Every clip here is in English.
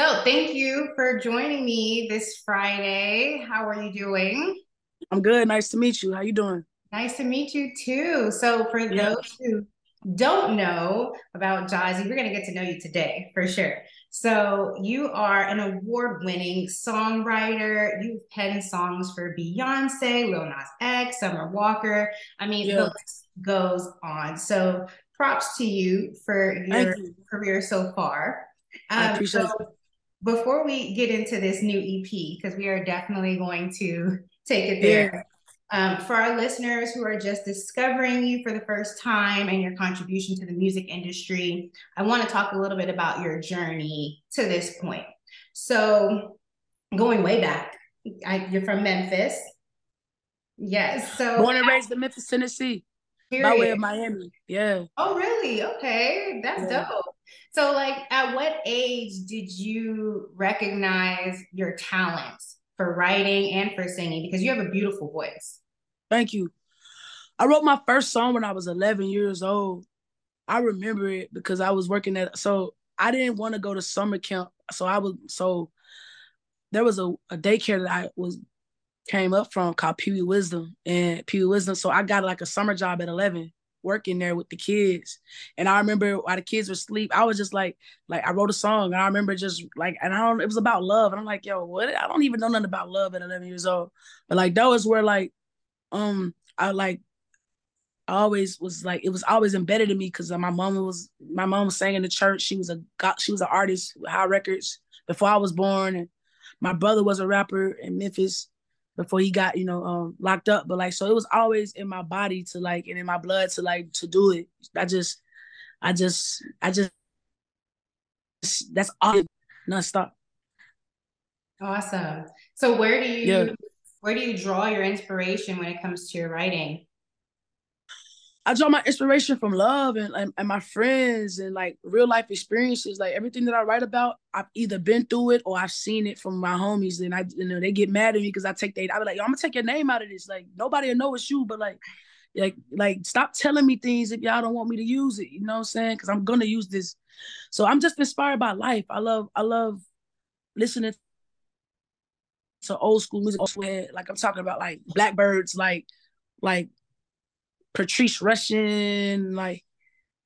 So, thank you for joining me this Friday. How are you doing? I'm good. Nice to meet you. How you doing? Nice to meet you too. So, for yeah. those who don't know about Jozzy, we're going to get to know you today for sure. So, you are an award winning songwriter. You've penned songs for Beyonce, Lil Nas X, Summer Walker. I mean, yeah. the list goes on. So, props to you for your you. career so far. Um, I appreciate so, it. Before we get into this new EP, because we are definitely going to take it there. Yeah. Um, for our listeners who are just discovering you for the first time and your contribution to the music industry, I want to talk a little bit about your journey to this point. So, going way back, I, you're from Memphis. Yes. So, born and raised in Memphis, Tennessee. Period. By way of Miami. Yeah. Oh, really? Okay. That's yeah. dope. So, like, at what age did you recognize your talents for writing and for singing? Because you have a beautiful voice. Thank you. I wrote my first song when I was 11 years old. I remember it because I was working at, so I didn't want to go to summer camp. So I was, so there was a, a daycare that I was, came up from called Pee Wee Wisdom and Pee Wee Wisdom. So I got like a summer job at 11 working there with the kids. And I remember while the kids were asleep, I was just like, like I wrote a song. And I remember just like, and I don't, it was about love. And I'm like, yo, what? I don't even know nothing about love at 11 years old. But like, that was where like, um, I like, I always was like, it was always embedded in me because my mom was, my mom was in the church. She was a, she was an artist with Hi Records before I was born. And my brother was a rapper in Memphis before he got you know um, locked up. But like so it was always in my body to like and in my blood to like to do it. I just i just i just that's all non-stop. Awesome. So where do you yeah. where do you draw your inspiration when it comes to your writing I draw my inspiration from love and, and, and, my friends and like real life experiences. Like everything that I write about, I've either been through it or I've seen it from my homies. And I, you know, they get mad at me because I take they. I be like, Yo, I'm gonna take your name out of this. Like nobody will know it's you, but like, like, like, stop telling me things if y'all don't want me to use it. You know what I'm saying? Because I'm gonna use this. So I'm just inspired by life. I love, I love listening to old school music. Like I'm talking about like Blackbyrds, like, like Patrice Rushen, like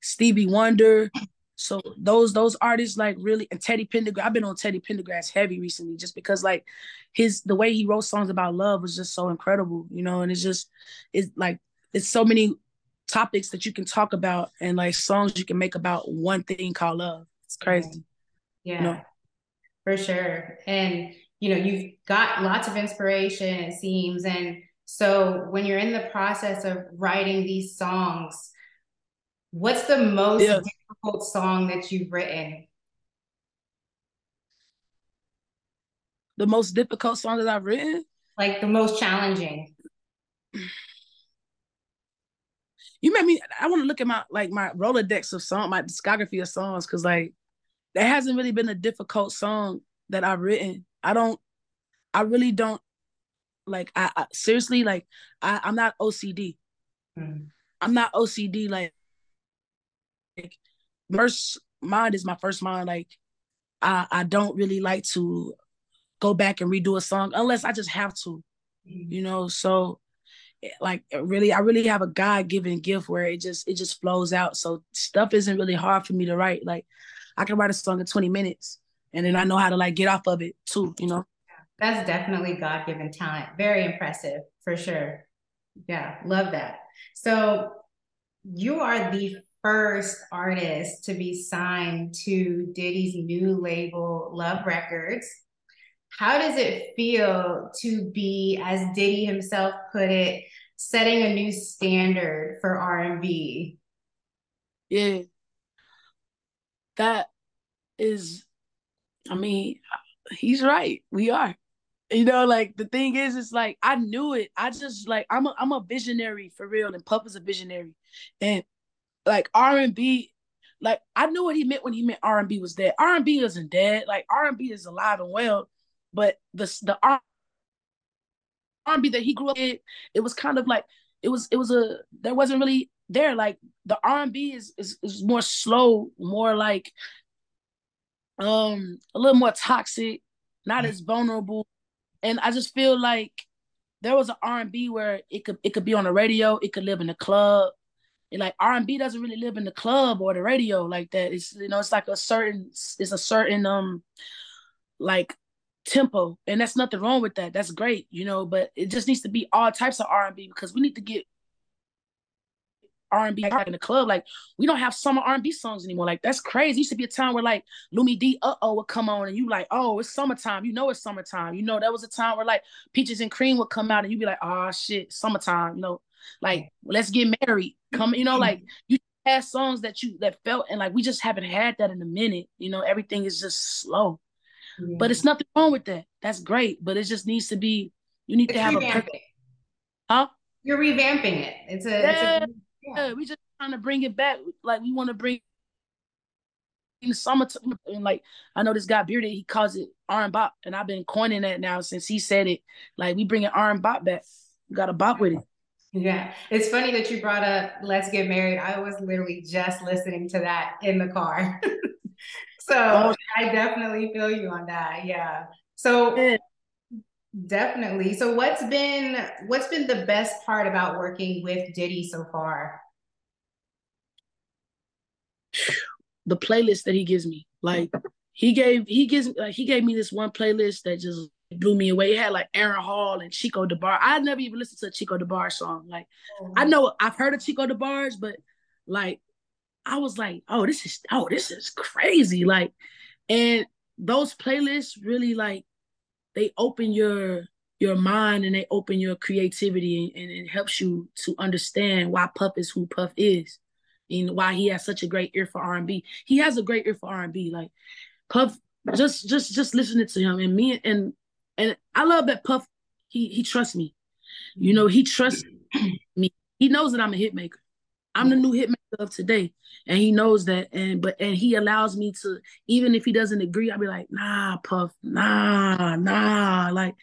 Stevie Wonder. So those those artists like really and Teddy Pendergrass. I've been on Teddy Pendergrass heavy recently just because like his the way he wrote songs about love was just so incredible, you know, and it's just it's like it's so many topics that you can talk about and like songs you can make about one thing called love. It's crazy. Yeah. You know? For sure. And you know, you've got lots of inspiration, it seems, and so when you're in the process of writing these songs, what's the most yeah. difficult song that you've written? The most difficult song that I've written? Like the most challenging. You made me I want to look at my like my Rolodex of song, my discography of songs, because like there hasn't really been a difficult song that I've written. I don't I really don't like I, I seriously like I, I'm not OCD. Mm. I'm not OCD like, like first mind is my first mind. Like I I don't really like to go back and redo a song unless I just have to. Mm. You know, so eh, like really I really have a God-given gift where it just it just flows out. So stuff isn't really hard for me to write. Like I can write a song in 20 minutes and then I know how to like get off of it too, you know. That's definitely God given talent. Very impressive for sure. Yeah, love that. So you are the first artist to be signed to Diddy's new label, Love Records. How does it feel to be, as Diddy himself put it, setting a new standard for R&B? Yeah. That is, I mean, he's right. We are. You know, like the thing is, it's like I knew it. I just like I'm a I'm a visionary for real, and Puff is a visionary, and like R and B, like I knew what he meant when he meant R and B was dead. R and B isn't dead. Like R and B is alive and well, but the the R and B that he grew up in, it was kind of like it was it was a there wasn't really there. Like the R and B is, is is more slow, more like um a little more toxic, not as vulnerable. And I just feel like there was an R&B where it could it could be on the radio, it could live in the club. And like R&B doesn't really live in the club or the radio like that. It's you know, it's like a certain it's a certain um like tempo and that's nothing wrong with that that's great you know but it just needs to be all types of r&b because we need to get R&B in the club. Like we don't have summer R&B songs anymore. Like that's crazy. It used to be a time where like Lumidee uh oh would come on and you like, oh, it's summertime. You know it's summertime. You know, that was a time where like Peaches and Cream would come out and you'd be like, oh shit, summertime. You know, like let's get married. Come, you know, like you had songs that you that felt and like we just haven't had that in a minute. You know, everything is just slow. Yeah. But it's nothing wrong with that. That's great. But it just needs to be, you need it's to have a perfect. Huh? You're revamping it. It's a, yeah. it's a yeah. we just trying to bring it back. Like we want to bring in the summer and like I know this guy bearded, he calls it R bop, and I've been coining that now since he said it. Like we bringing R bop back. We got a bop with it. Yeah, it's funny that you brought up "Let's Get Married." I was literally just listening to that in the car, so oh. I definitely feel you on that. Yeah. So yeah. Definitely. So what's been what's been the best part about working with Diddy so far? The playlist that he gives me. Like he gave he gives like he gave me this one playlist that just blew me away. It had like Aaron Hall and Chico DeBarge. I never even listened to a Chico DeBarge song. Like oh. I know I've heard of Chico DeBarge's, but like I was like, oh, this is oh, this is crazy. Like, and those playlists really like they open your your mind and they open your creativity and, it helps you to understand why Puff is who Puff is and why he has such a great ear for R&B. He has a great ear for R&B. Like Puff, just just just listening to him and me and and I love that Puff. He he trusts me. You know he trusts me. He knows that I'm a hit maker. I'm the new hitmaker of today, and he knows that. And but and he allows me to, even if he doesn't agree, I'll be like, nah, Puff, nah, nah, like,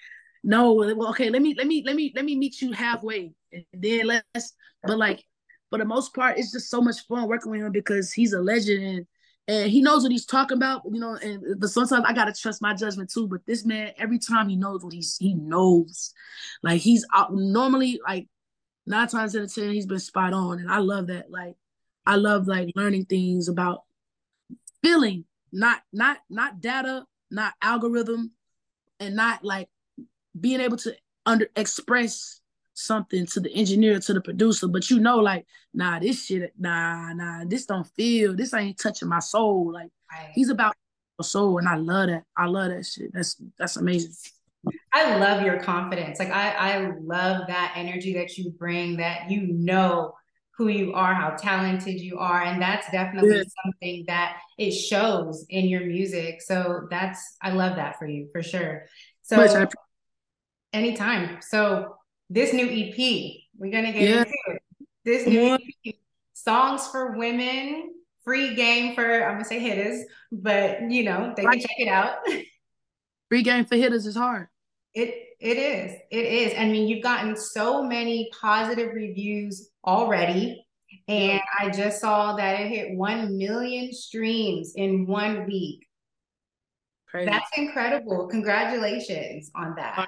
no. Well, okay, let me let me let me let me meet you halfway, and then let's. But like, for the most part, it's just so much fun working with him because he's a legend and and he knows what he's talking about, you know. And but sometimes I gotta trust my judgment too. But this man, every time he knows what he's he knows, like he's out, normally like nine times out of ten he's been spot on and i love that like i love like learning things about feeling not not not data not algorithm and not like being able to under express something to the engineer to the producer. But you know like nah this shit nah nah this don't feel this ain't touching my soul. Like right. he's about a soul and i love that. I love that shit. That's that's amazing. I love your confidence. Like I, I love that energy that you bring, that you know who you are, how talented you are. And that's definitely yeah. something that it shows in your music. So that's I love that for you for sure. So anytime. So this new EP, we're gonna get yeah. into it. This new EP, songs for women, free game for I'm gonna say hitters, but you know, they can check it out. Free game for hitters is hard. It it is. It is. I mean, you've gotten so many positive reviews already. And I just saw that it hit 1 million streams in one week. Crazy. That's incredible. Congratulations on that.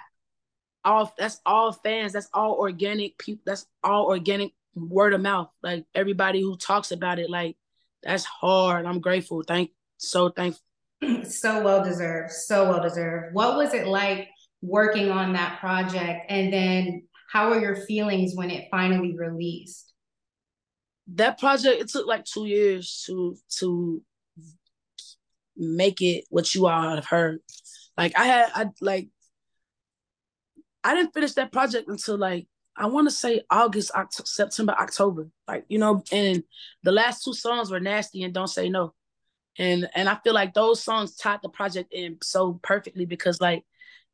All that's all fans. That's all organic people. That's all organic word of mouth. Like everybody who talks about it, like that's hard. I'm grateful. Thank so thankful. so well deserved. So well deserved. What was it like working on that project? And then how are your feelings when it finally released? That project it took like two years to to make it what you all have heard. Like i had i like i didn't finish that project until like i want to say august October, september october. Like you know and the last two songs were nasty and don't say no. And and i feel like those songs tied the project in so perfectly because like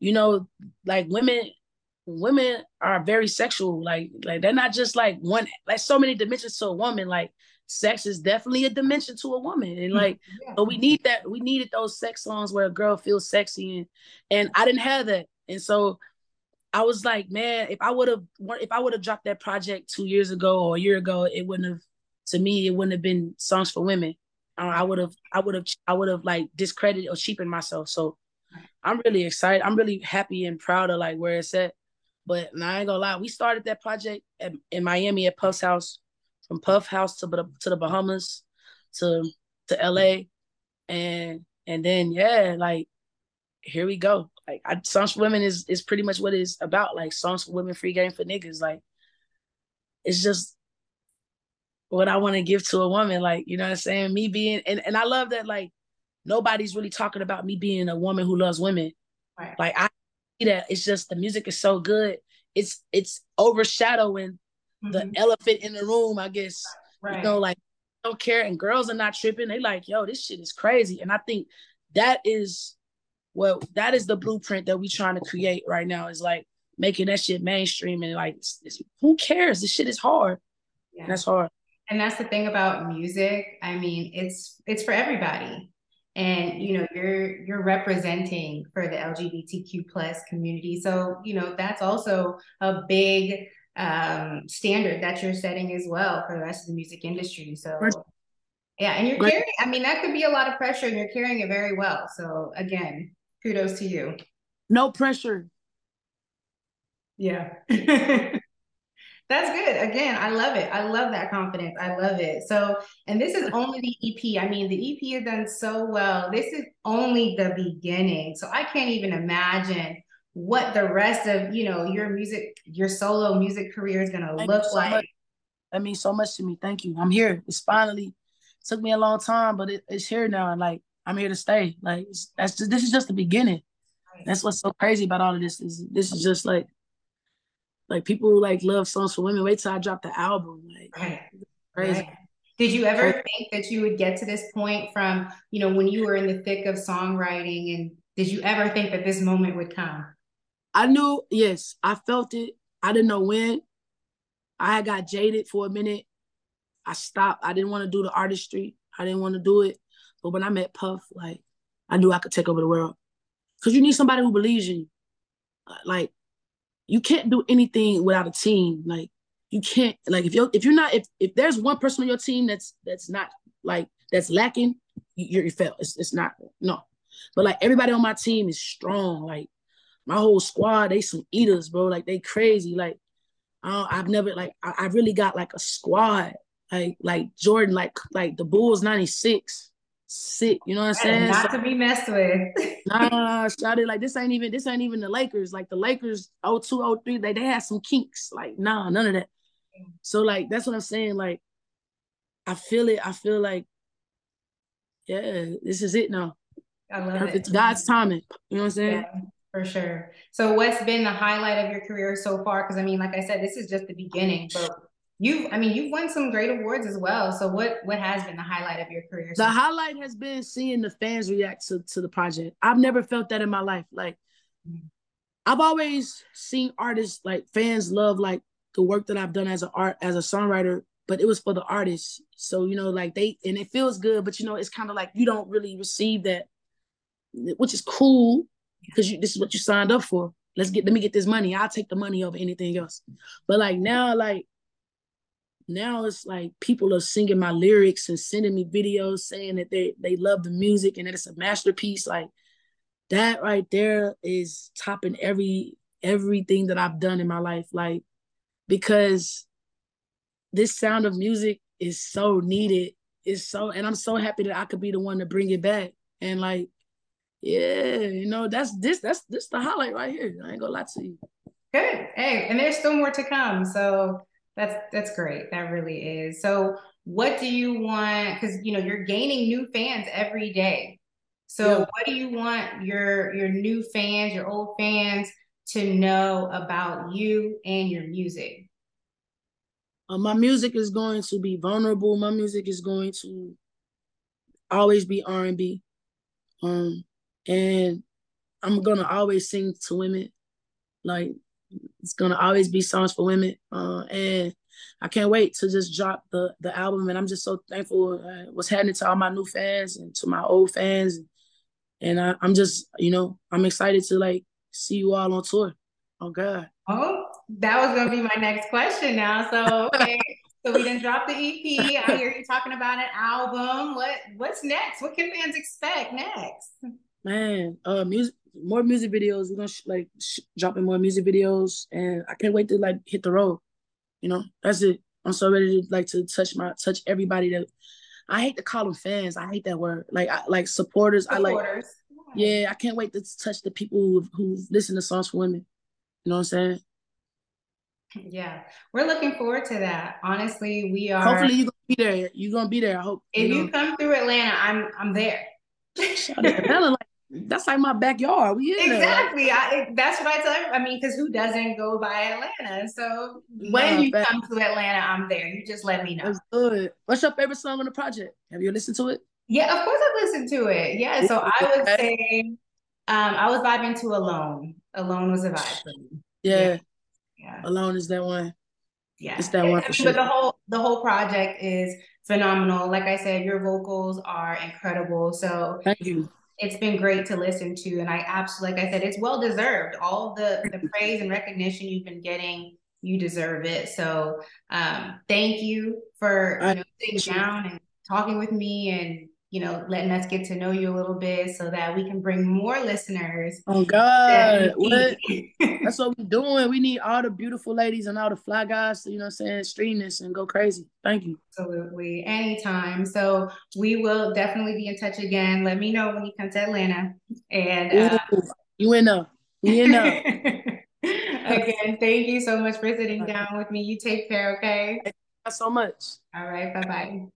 you know, like women women are very sexual. Like like they're not just like one like so many dimensions to a woman. Like sex is definitely a dimension to a woman. And mm-hmm. like yeah. but we need that we needed those sex songs where a girl feels sexy and and I didn't have that. And so I was like, man, if I would have if I would have dropped that project two years ago or a year ago, it wouldn't have to me, it wouldn't have been songs for women. uh, I would have, I would have, I would have like discredited or cheapened myself. So I'm really excited. I'm really happy and proud of like where it's at. But I ain't gonna lie, we started that project at, in Miami at Puff's house, from Puff house to to the Bahamas, to to LA, and and then yeah, like here we go. Like I, songs for women is is pretty much what it's about. Like songs for women, free game for niggas. Like it's just what I want to give to a woman. Like you know what I'm saying. Me being and and I love that like nobody's really talking about me being a woman who loves women. Right. Like I see that it's just the music is so good. It's it's overshadowing mm-hmm. the elephant in the room. I guess right. you know like don't care and girls are not tripping. They like yo this shit is crazy. And I think that is well, that is the blueprint that we're trying to create right now. Is like making that shit mainstream and like, it's, it's, who cares? This shit is hard. Yeah. That's hard. And that's the thing about music. I mean, it's it's for everybody, you know, you're you're representing for the LGBTQ plus community. So you know, that's also a big um standard that you're setting as well for the rest of the music industry. So. Yeah, and you're carrying. I mean, that could be a lot of pressure, and you're carrying it very well. So again, kudos to you. No pressure. Yeah. That's good. Again, I love it. I love that confidence. I love it. So, and this is only the EP. I mean, the EP has done so well. This is only the beginning. So I can't even imagine what the rest of, you know, your music, your solo music career is going to look so like. Much. That means so much to me. Thank you. I'm here. It's finally took me a long time, but it, it's here now. And like, I'm here to stay. Like that's just, this is just the beginning. That's what's so crazy about all of this is this is just like like people like love songs for women. Wait till I drop the album. Like right. crazy. Right. Did you ever think that you would get to this point from, you know, when you were in the thick of songwriting and did you ever think that this moment would come? I knew, yes, I felt it. I didn't know when. I got jaded for a minute. I stopped. I didn't want to do the artistry. I didn't want to do it. But when I met Puff, like I knew I could take over the world. Cause you need somebody who believes in you. Uh, like you can't do anything without a team. Like you can't like if you're if you're not if if there's one person on your team that's that's not like that's lacking, you're you fail. It's it's not no. But like everybody on my team is strong. Like my whole squad, they some eaters, bro. Like they crazy. Like I I've never like I, I really got like a squad. Like like Jordan, like like the Bulls '96 sick. You know what I'm saying? Not so, to be messed with. nah, nah, shot like this ain't even this ain't even the Lakers. Like the Lakers 02, 03, they, they had some kinks. Like, nah, none of that. So like that's what I'm saying. Like, I feel it. I feel like, yeah, this is it now. I love Perfect. it. It's God's timing. You know what I'm saying? Yeah, for sure. So what's been the highlight of your career so far? Because I mean, like I said, this is just the beginning. But you i mean you've won some great awards as well. So what what has been the highlight of your career? The highlight has been seeing the fans react to, to the project. I've never felt that in my life. Like mm-hmm. i've always seen artists like fans love like the work that i've done as an art as a songwriter but it was for the artists. So you know like they and it feels good but you know it's kind of like you don't really receive that which is cool because you this is what you signed up for. Let's get let me get this money. I'll take the money over anything else. But like now like now it's like people are singing my lyrics and sending me videos saying that they they love the music and that it's a masterpiece. Like that right there is topping every everything that I've done in my life. Like because this sound of music is so needed. It's so and I'm so happy that I could be the one to bring it back. And like yeah you know that's this that's this the highlight right here. I ain't gonna lie to you. Good. Hey and there's still more to come. So that's that's great. That really is. So what do you want cuz you know you're gaining new fans every day. So yeah. what do you want your your new fans, your old fans to know about you and your music? Uh, my music is going to be vulnerable. My music is going to always be R&B. Um and I'm going to always sing to women. Like it's gonna always be songs for women, uh, and I can't wait to just drop the the album. And I'm just so thankful uh, what's happening to all my new fans and to my old fans, and I, I'm just you know I'm excited to like see you all on tour. Oh God. Oh, that was gonna be my next question now. So okay. So we didn't drop the EP. I hear you talking about an album. What what's next? What can fans expect next? Man, uh, music, more music videos. We're gonna sh- like sh- dropping more music videos, and I can't wait to like hit the road. You know, that's it. I'm so ready to like to touch my touch everybody that I hate to call them fans. I hate that word. Like I like supporters. supporters. I like yeah, I can't wait to touch the people who who listen to songs for women. You know what I'm saying? Yeah, we're looking forward to that. Honestly, we are. Hopefully, you're gonna be there. You're gonna be there. I hope. If you, know. you come through Atlanta, I'm I'm there. Atlanta, like that's like my backyard. We exactly. I, that's what I tell. You. I mean, because who doesn't go by Atlanta? So when you come to Atlanta, I'm there. You just let me know. That's good. What's your favorite song on the project? Have you listened to it? Yeah, of course I've listened to it. Yeah, so I would say um, I was vibing to Alone. Alone was a vibe for me. Yeah. yeah. Alone is that one. Yeah. It's that one for sure. But the whole the whole project is phenomenal. Like I said, your vocals are incredible. So thank you it's been great to listen to. And I absolutely, like I said, it's well deserved. All the, the praise and recognition you've been getting, you deserve it. So um, thank you for you know, sitting down and talking with me and you know, letting us get to know you a little bit so that we can bring more listeners. Oh God, what? That's what we're doing. We need all the beautiful ladies and all the fly guys to, you know I'm saying, stream this and go crazy. Thank you. Absolutely. Anytime. So we will definitely be in touch again. Let me know when you come to Atlanta. And uh, you in there. You in there. Again, thank you so much for sitting down with me. You take care, okay? Thank you so much. All right. Bye bye.